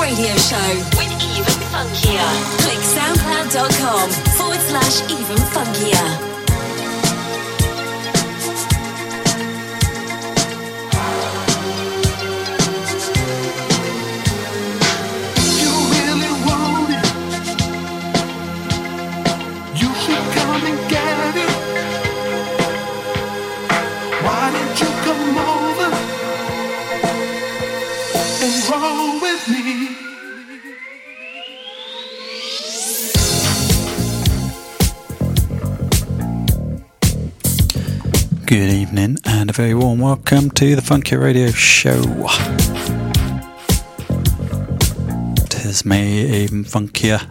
Radio Show with Even Funkier. Click soundcloud.com forward slash Even Funkier. Good evening and a very warm welcome to the Funkier Radio Show. It is me, even funkier,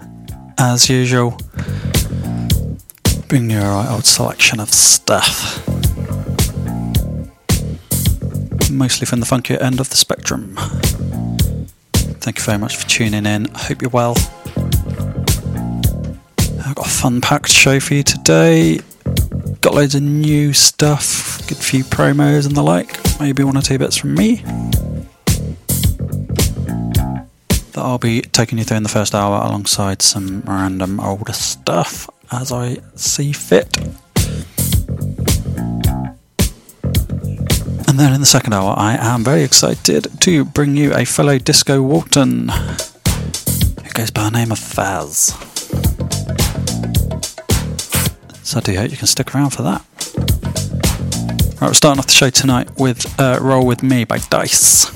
as usual. Bringing you a right old selection of stuff. Mostly from the funkier end of the spectrum. Thank you very much for tuning in. I hope you're well. I've got a fun packed show for you today got loads of new stuff, good few promos and the like, maybe one or two bits from me. That I'll be taking you through in the first hour alongside some random older stuff as I see fit. And then in the second hour, I am very excited to bring you a fellow Disco Walton who goes by the name of Faz. So I do hope you can stick around for that. Right, we're starting off the show tonight with uh, Roll With Me by Dice.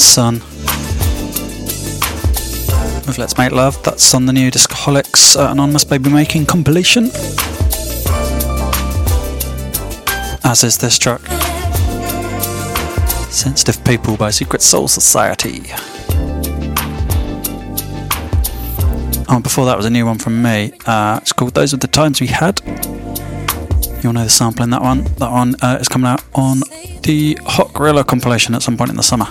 Sun with Let's Make Love. That's on the new Discoholics uh, Anonymous Baby Making compilation. As is this track Sensitive People by Secret Soul Society. Oh, before that was a new one from me. Uh, it's called Those Were the Times We Had. You'll know the sample in that one. That one uh, is coming out on the Hot Gorilla compilation at some point in the summer.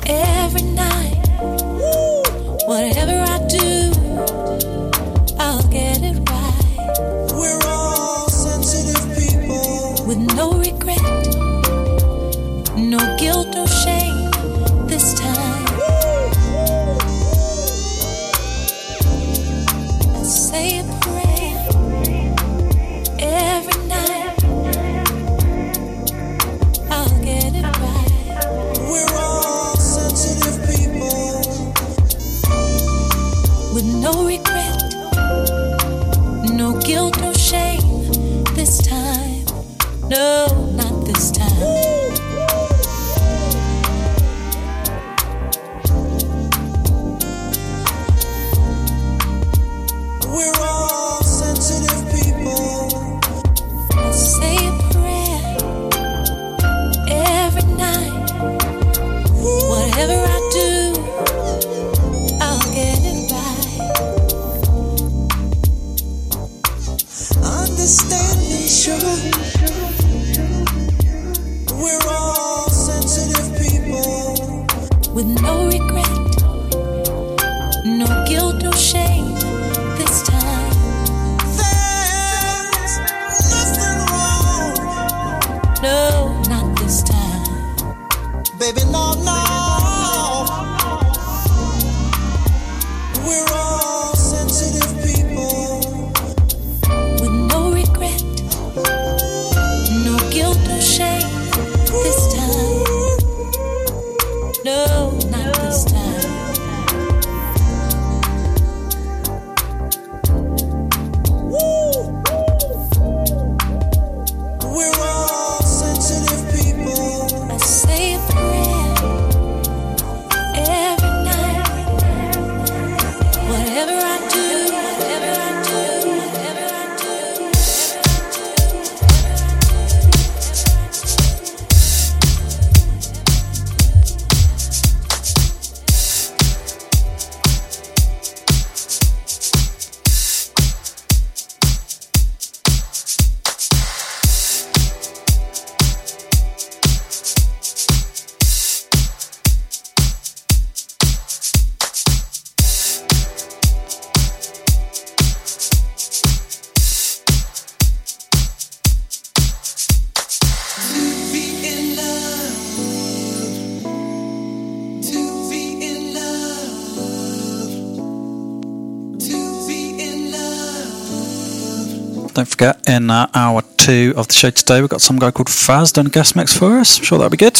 in uh, hour two of the show today. We've got some guy called Faz done guest mix for us. I'm sure that'll be good.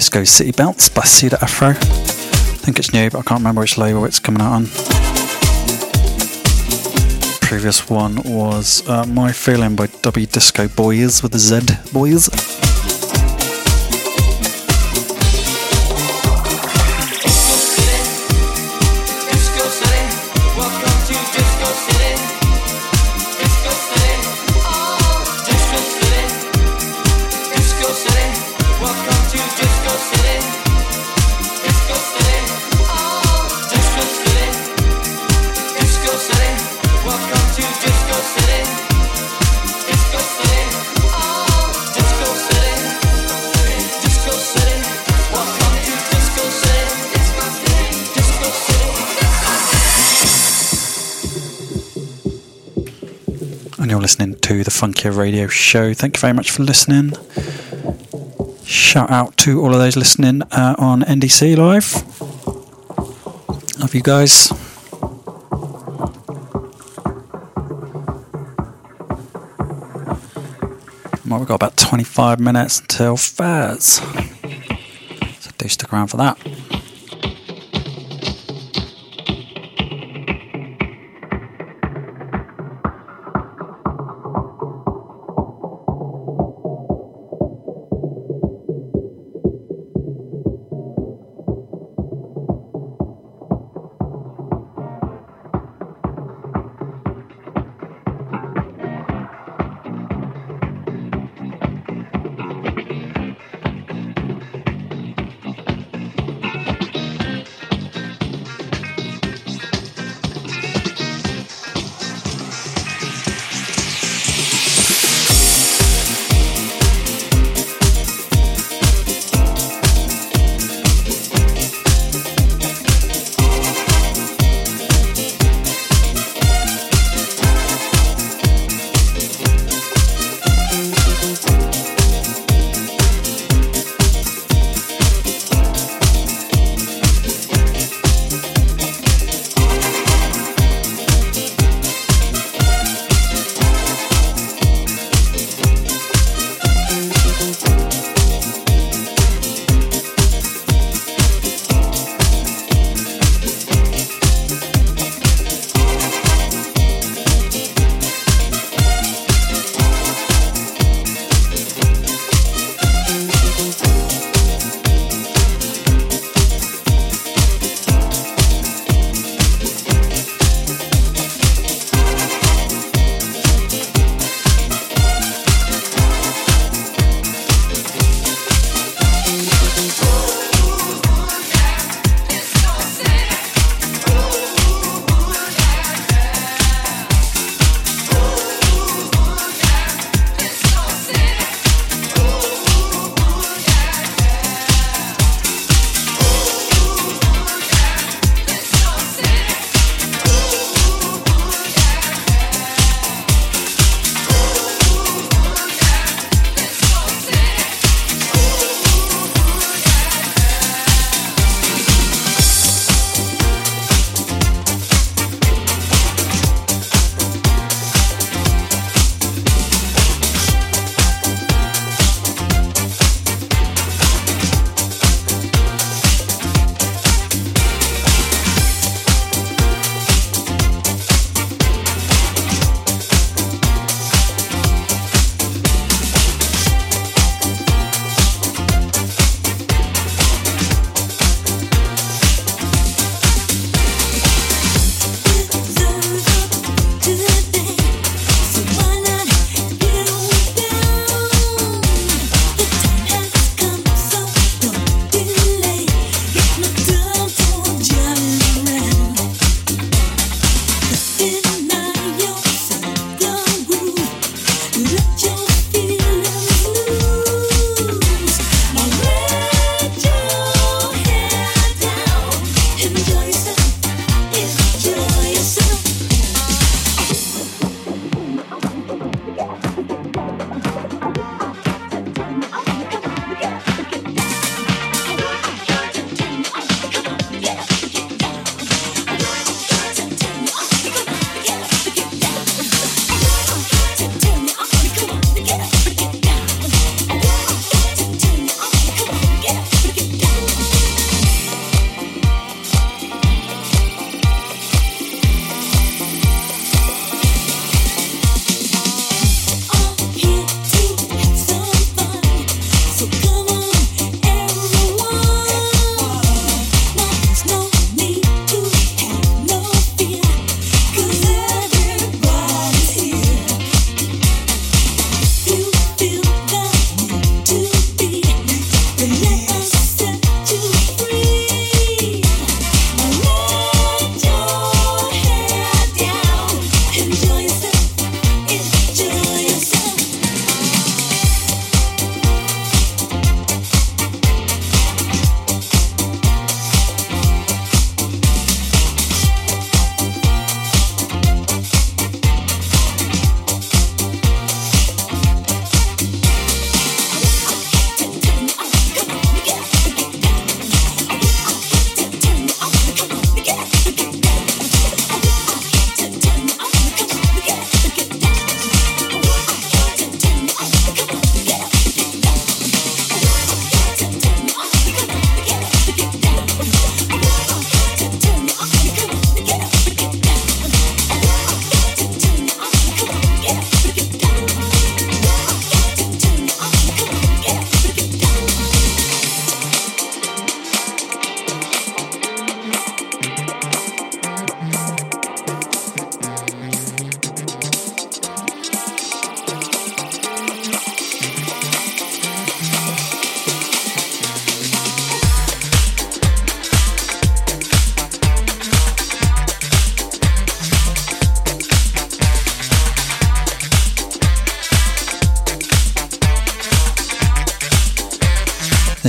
Disco City Belts by Cedar Afro. I think it's new, but I can't remember which label it's coming out on. Previous one was uh, My Feeling by W Disco Boys with a Z Boys. To the Funkier Radio Show. Thank you very much for listening. Shout out to all of those listening uh, on NDC Live. Love you guys. Well, we've got about 25 minutes until Faz. So do stick around for that.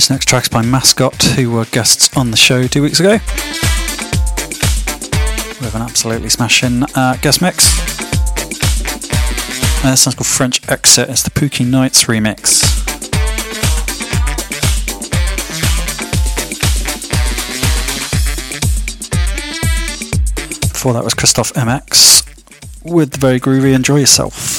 This next track's by Mascot, who were guests on the show two weeks ago. With an absolutely smashing uh, guest mix. Uh, this sounds called French Exit. It's the Pookie Nights remix. Before that was Christoph MX with the very groovy Enjoy Yourself.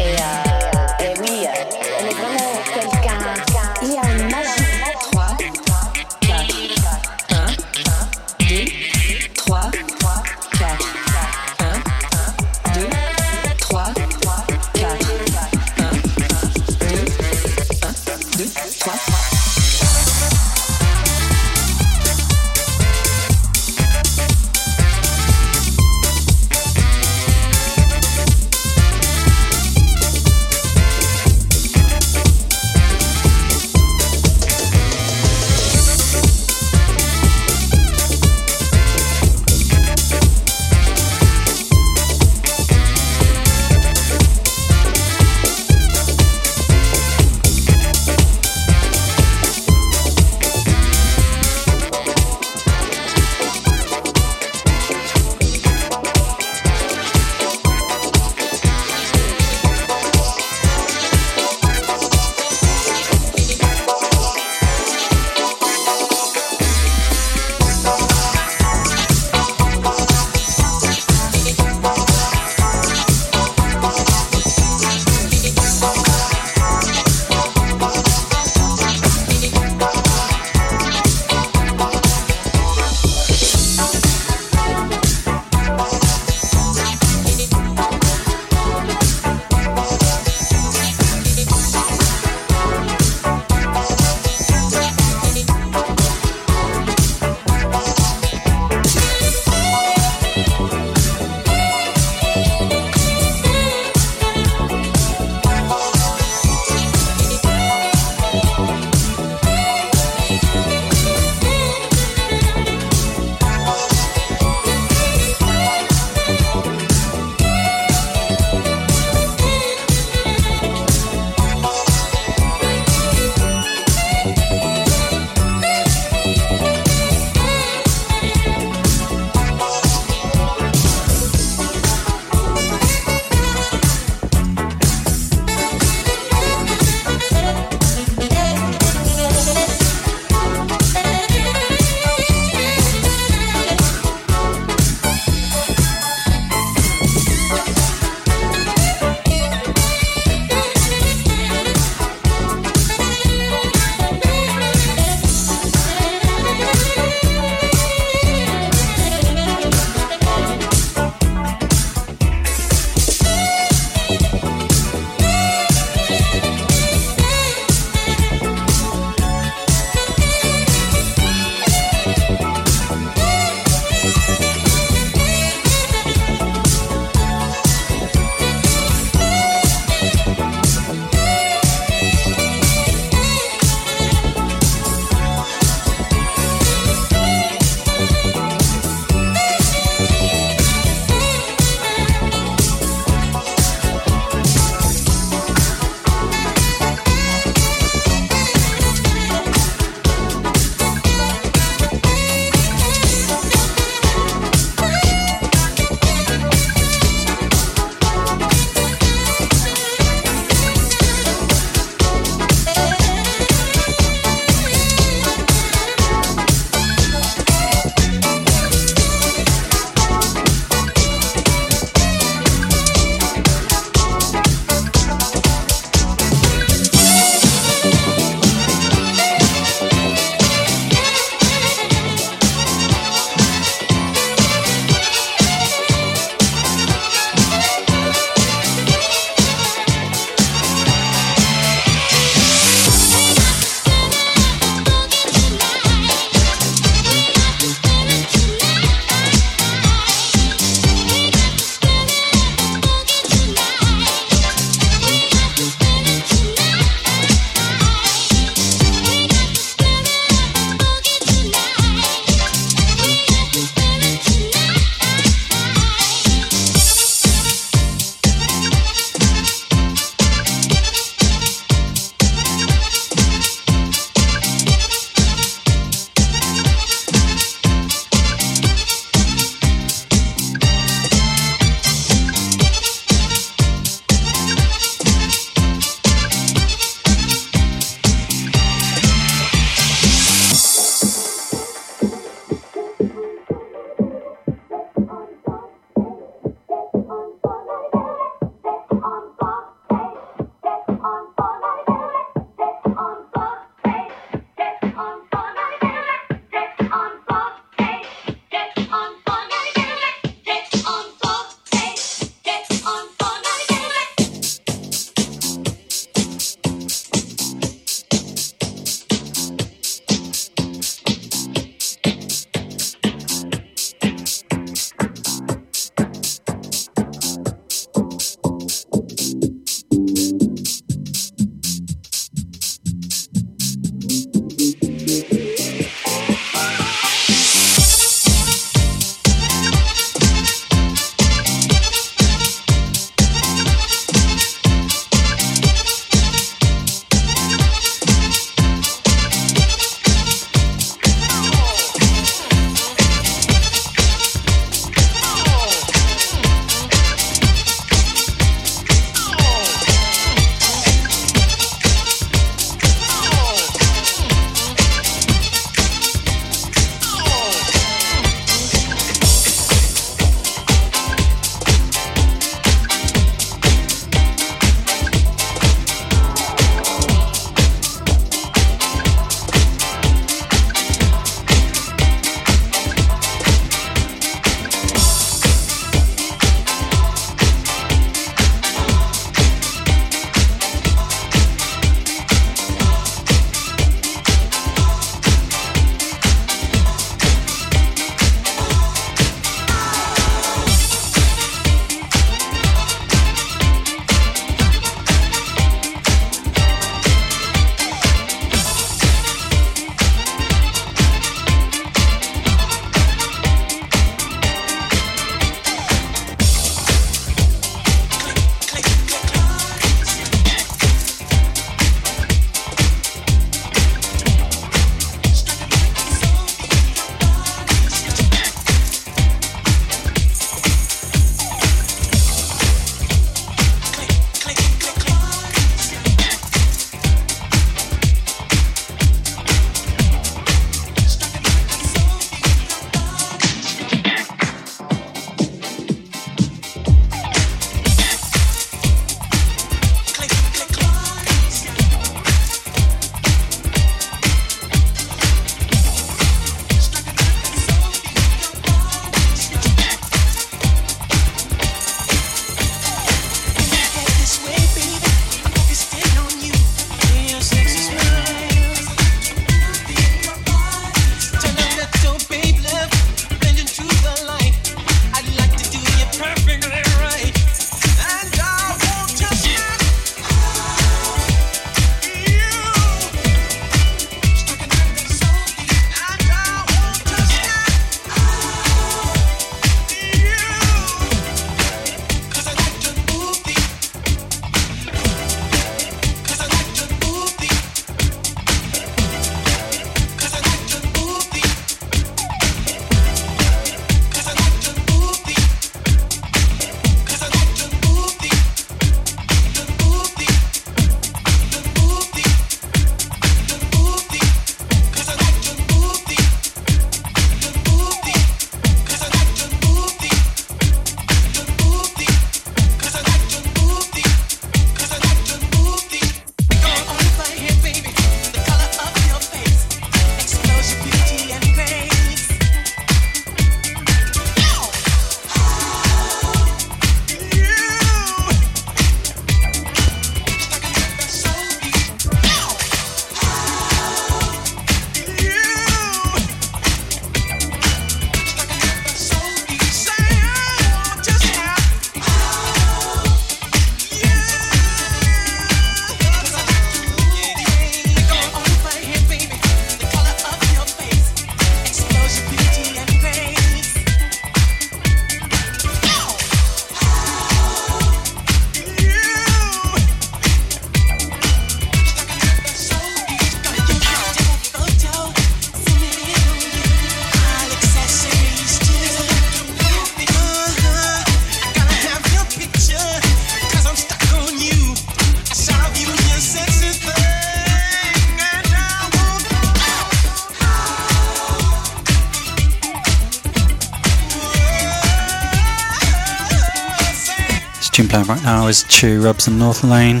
now is rubs in North Lane.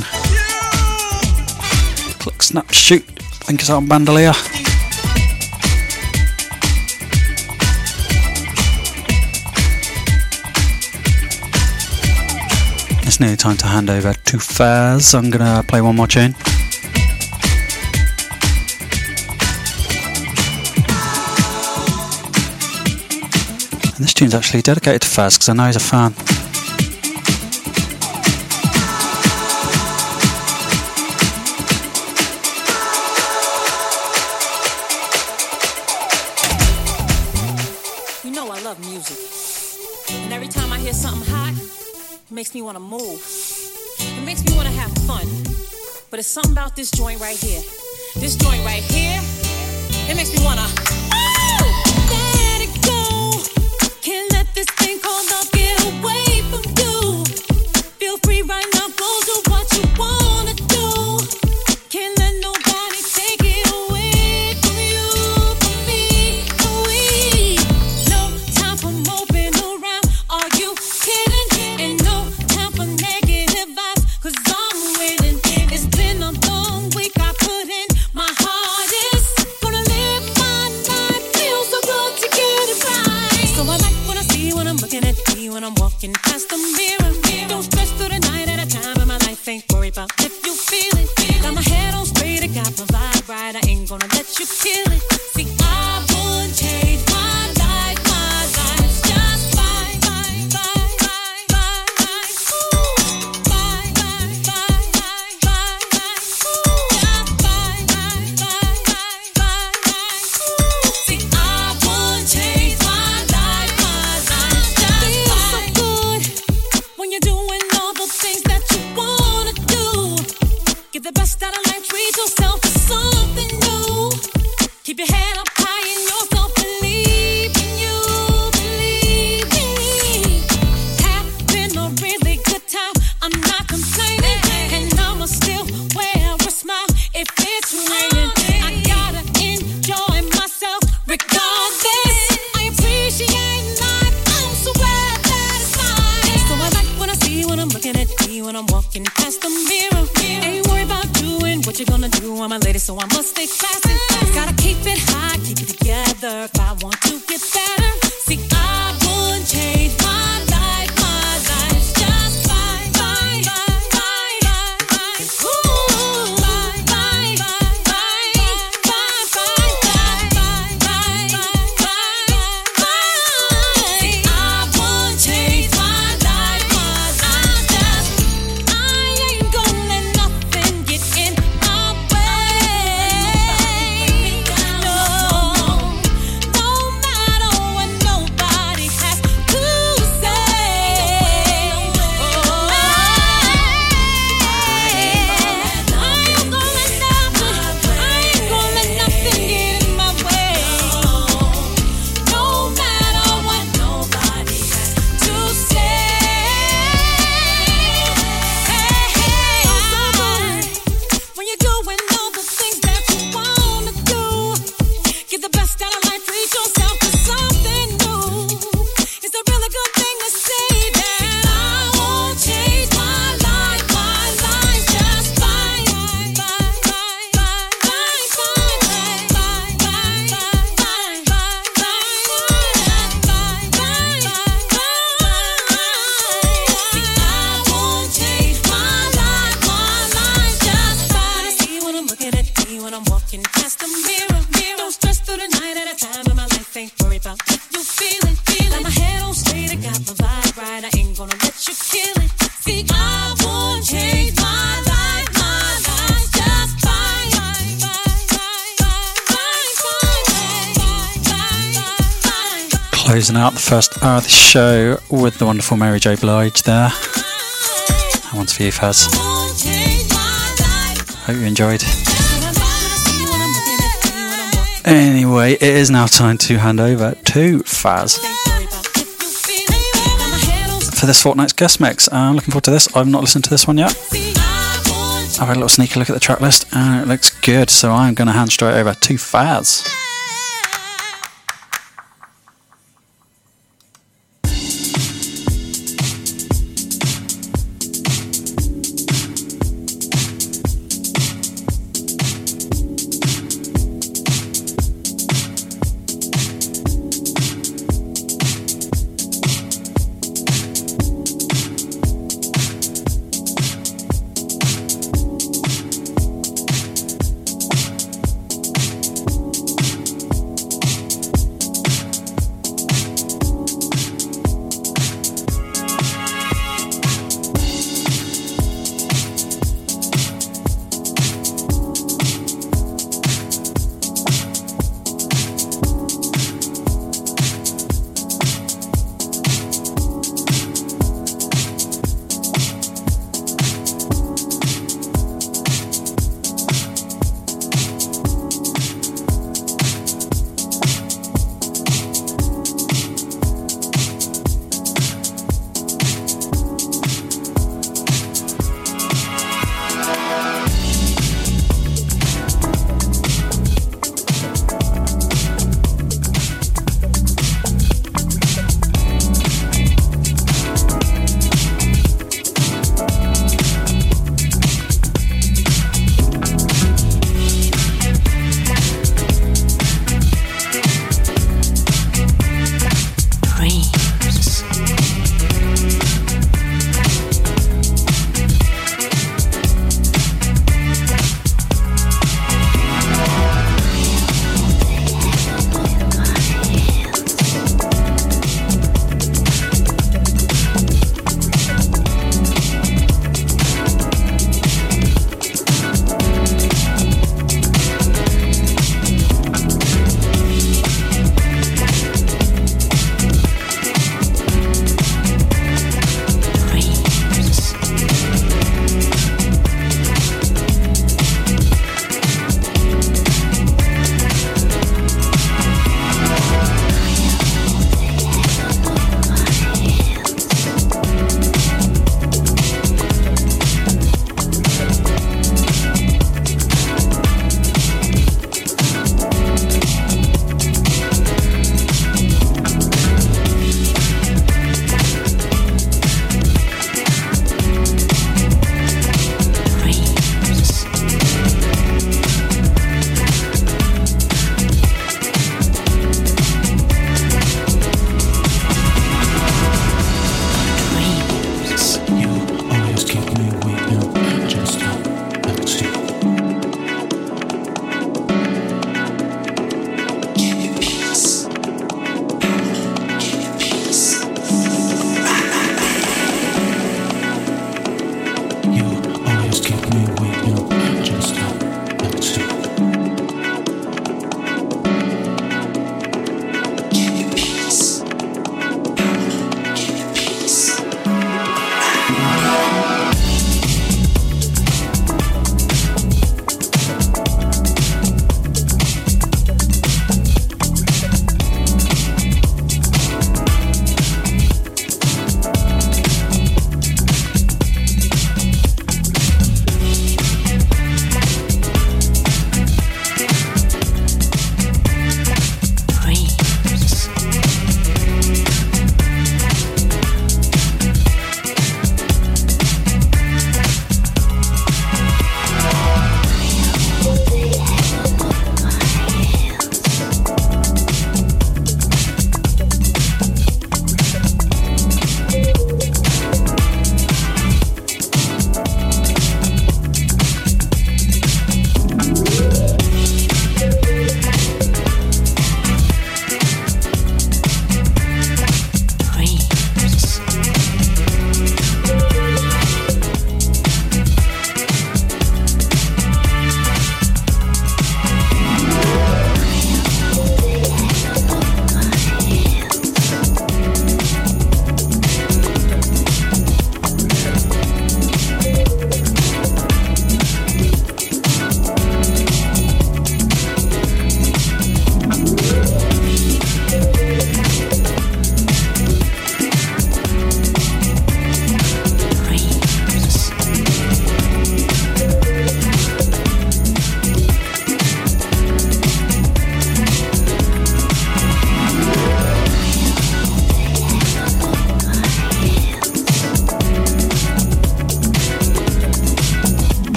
Click Snap Shoot, I think it's on Bandolier. It's nearly time to hand over to Faz. I'm gonna play one more tune. And this tune's actually dedicated to Faz because I know he's a fan. about this joint right here. This joint right past the mirror. Ain't worried about doing what you're gonna do. I'm a lady, so I must stay classy. Gotta keep it high, keep it together if I want to get better. See, I won't change my first hour of the show with the wonderful Mary J. Blige there. That one's for you, Faz. Hope you enjoyed. Anyway, it is now time to hand over to Faz for this fortnight's guest mix. Uh, I'm looking forward to this. I've not listened to this one yet. I've had a little sneaky look at the track list and it looks good, so I'm going to hand straight over to Faz.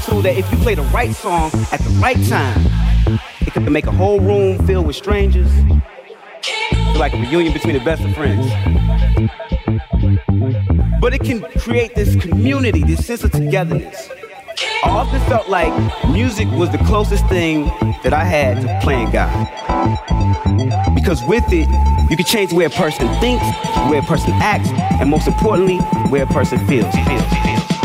A that if you play the right song at the right time, it can make a whole room filled with strangers. Like a reunion between the best of friends. But it can create this community, this sense of togetherness. I often felt like music was the closest thing that I had to playing God. Because with it, you can change the way a person thinks, the way a person acts, and most importantly, where a person feels. feels, feels.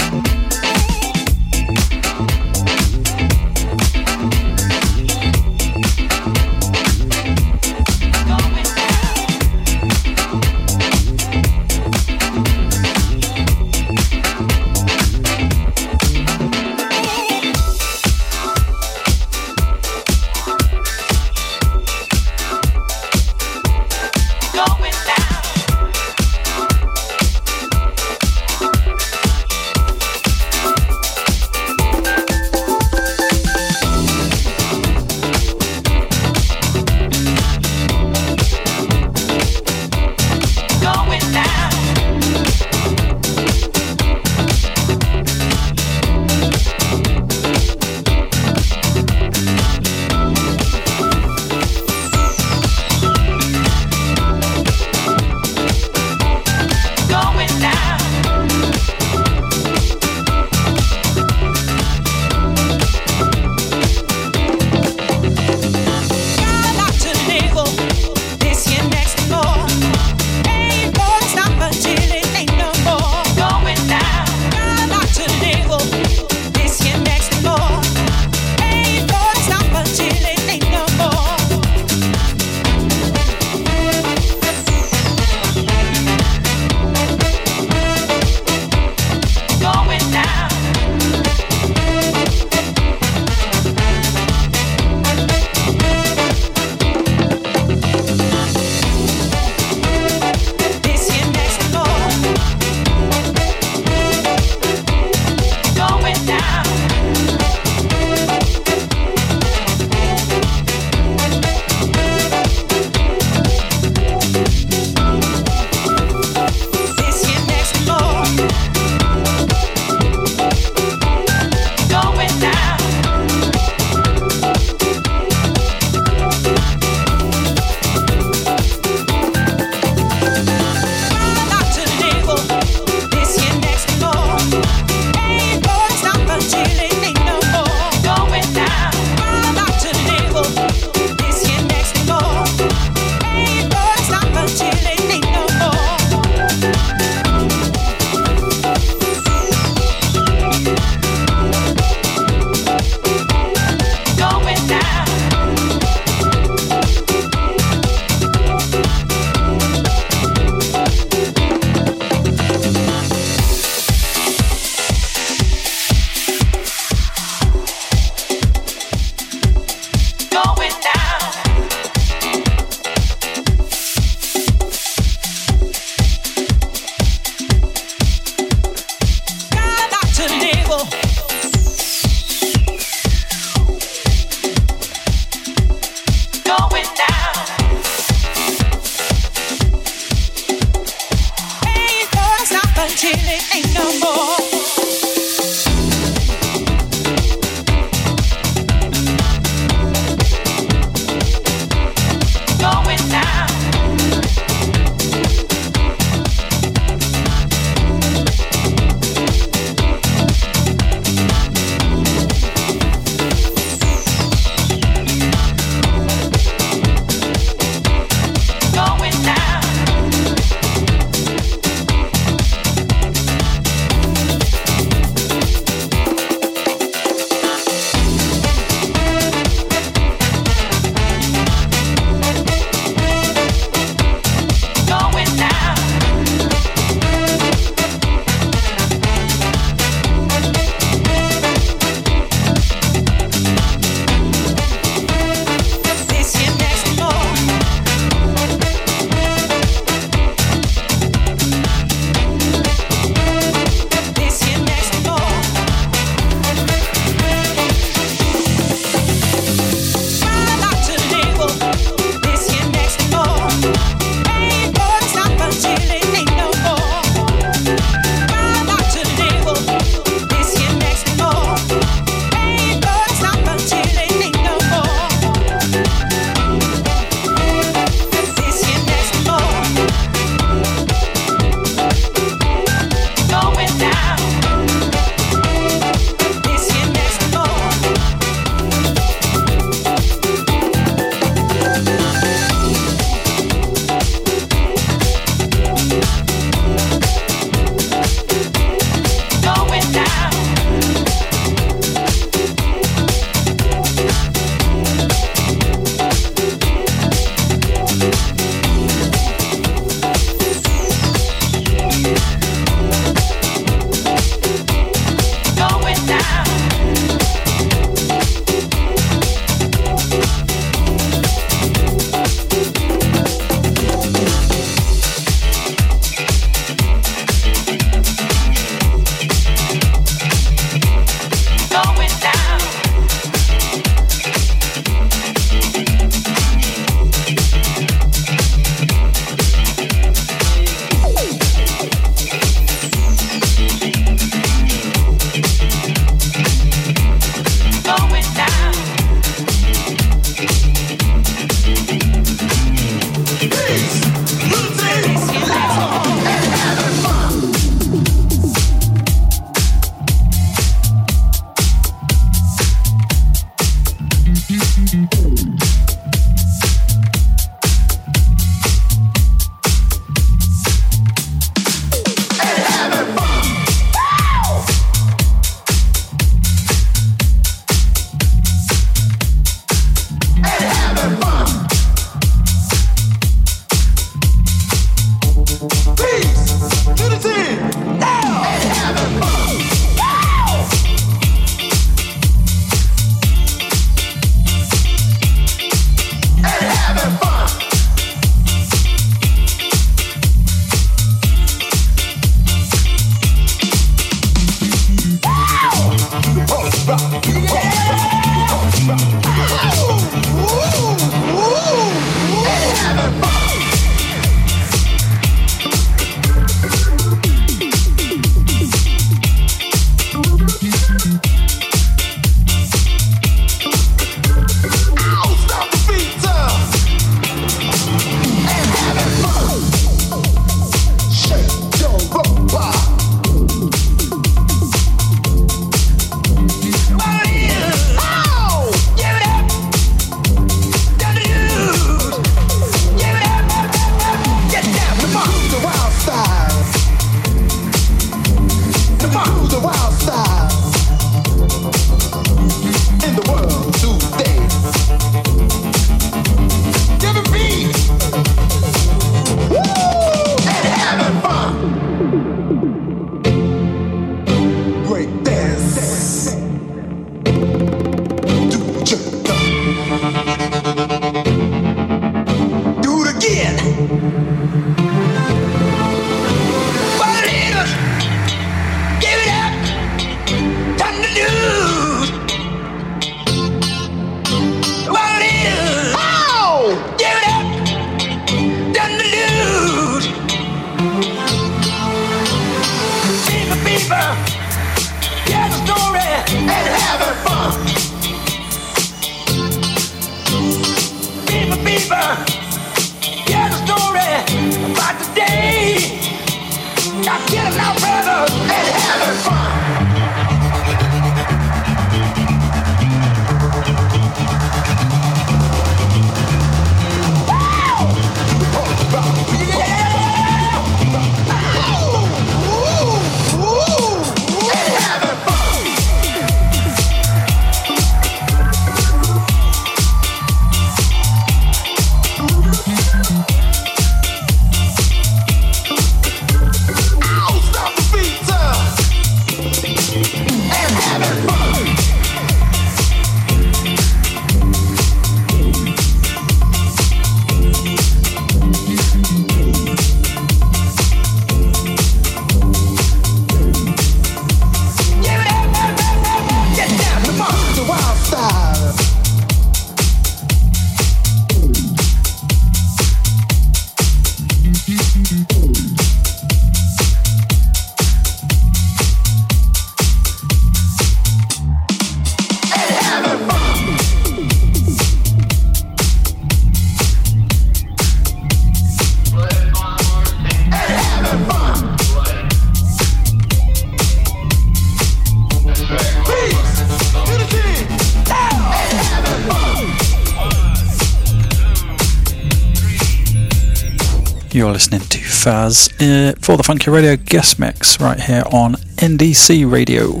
You're listening to Faz uh, for the Funky Radio guest mix right here on NDC Radio.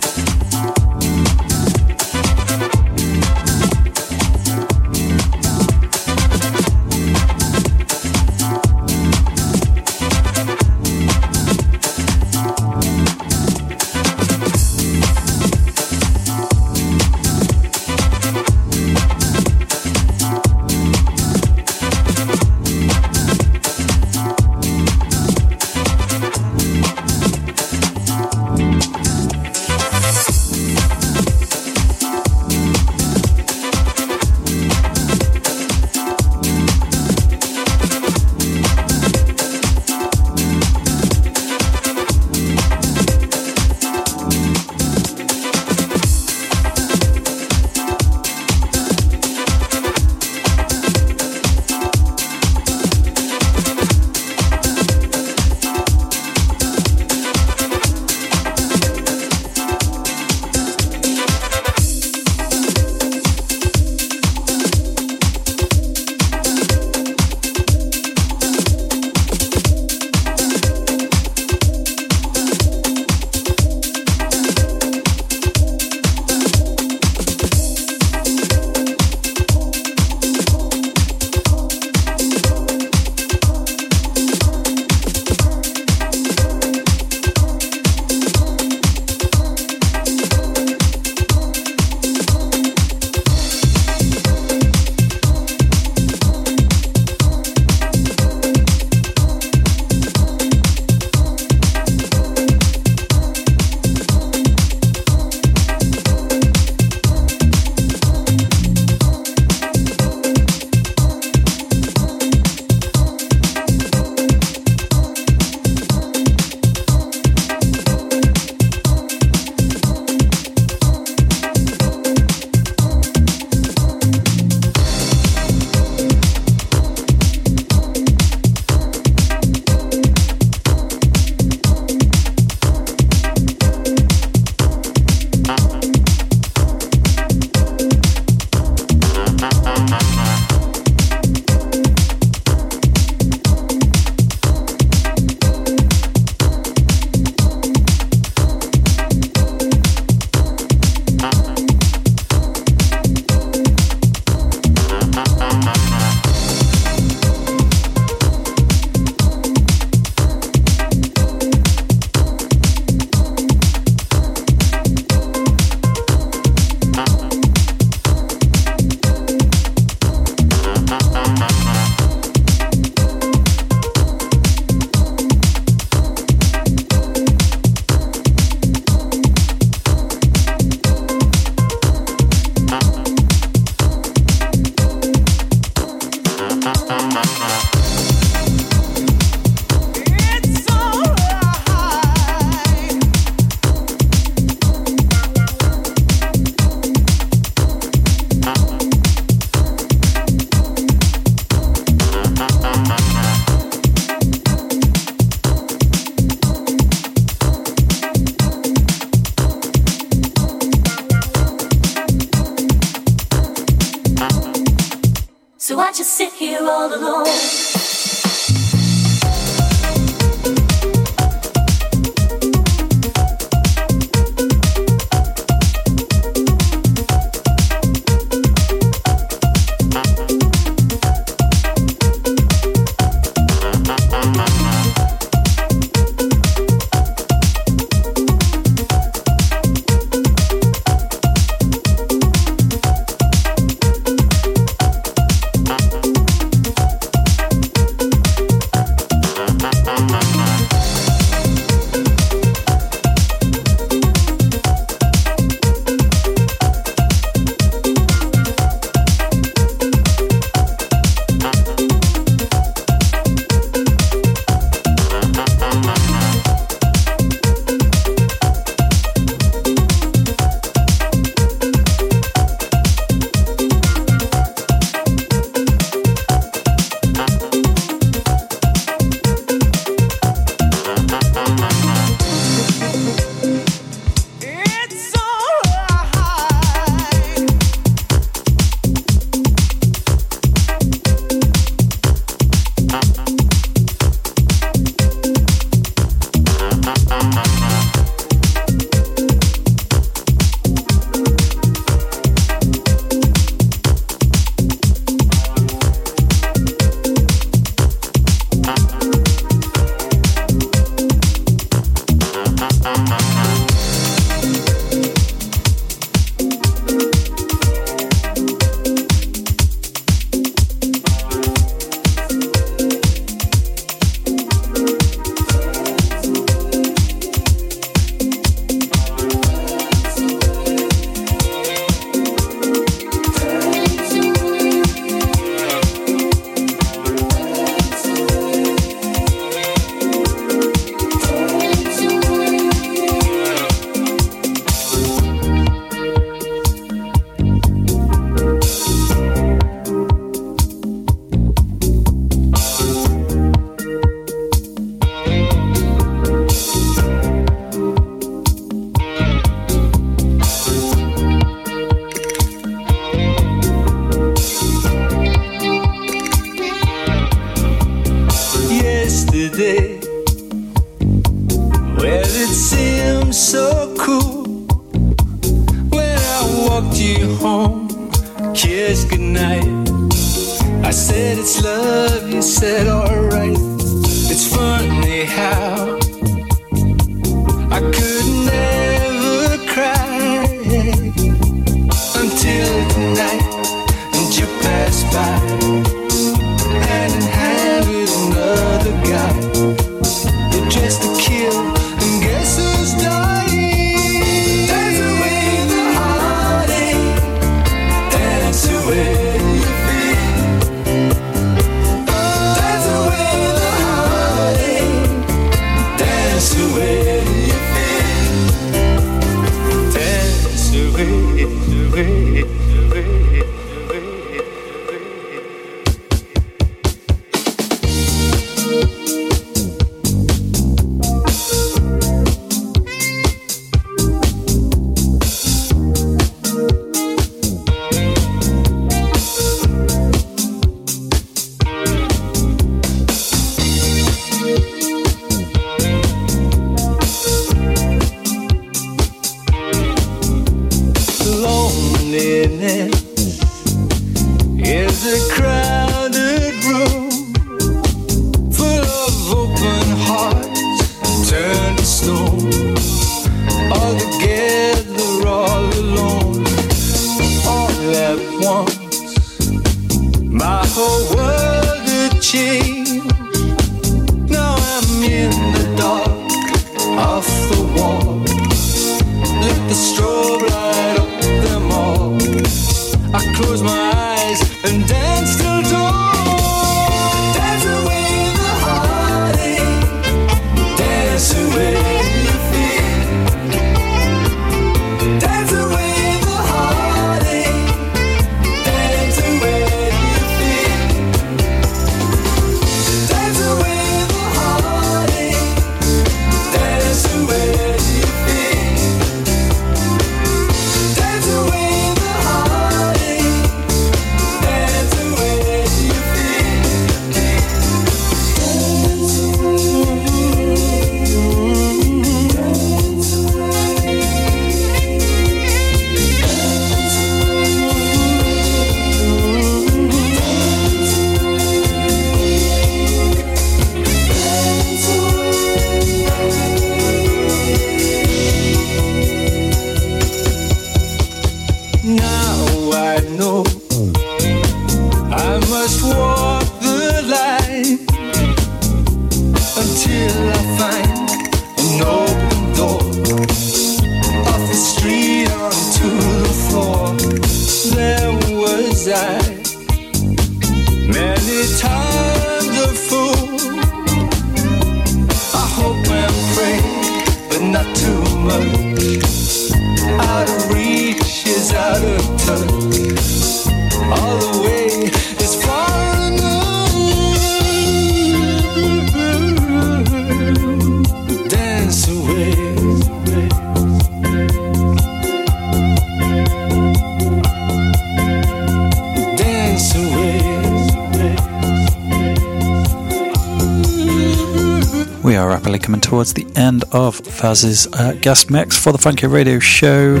Of Faz's uh, guest mix for the Funky Radio Show.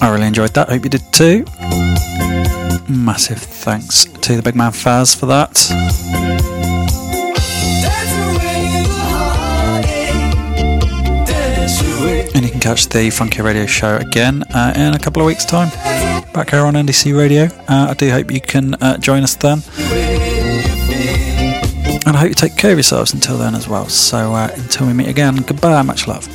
I really enjoyed that. Hope you did too. Massive thanks to the big man Faz for that. And you can catch the Funky Radio Show again uh, in a couple of weeks' time. Back here on NDC Radio. Uh, I do hope you can uh, join us then. And I hope you take care of yourselves until then as well. So uh, until we meet again, goodbye, much love.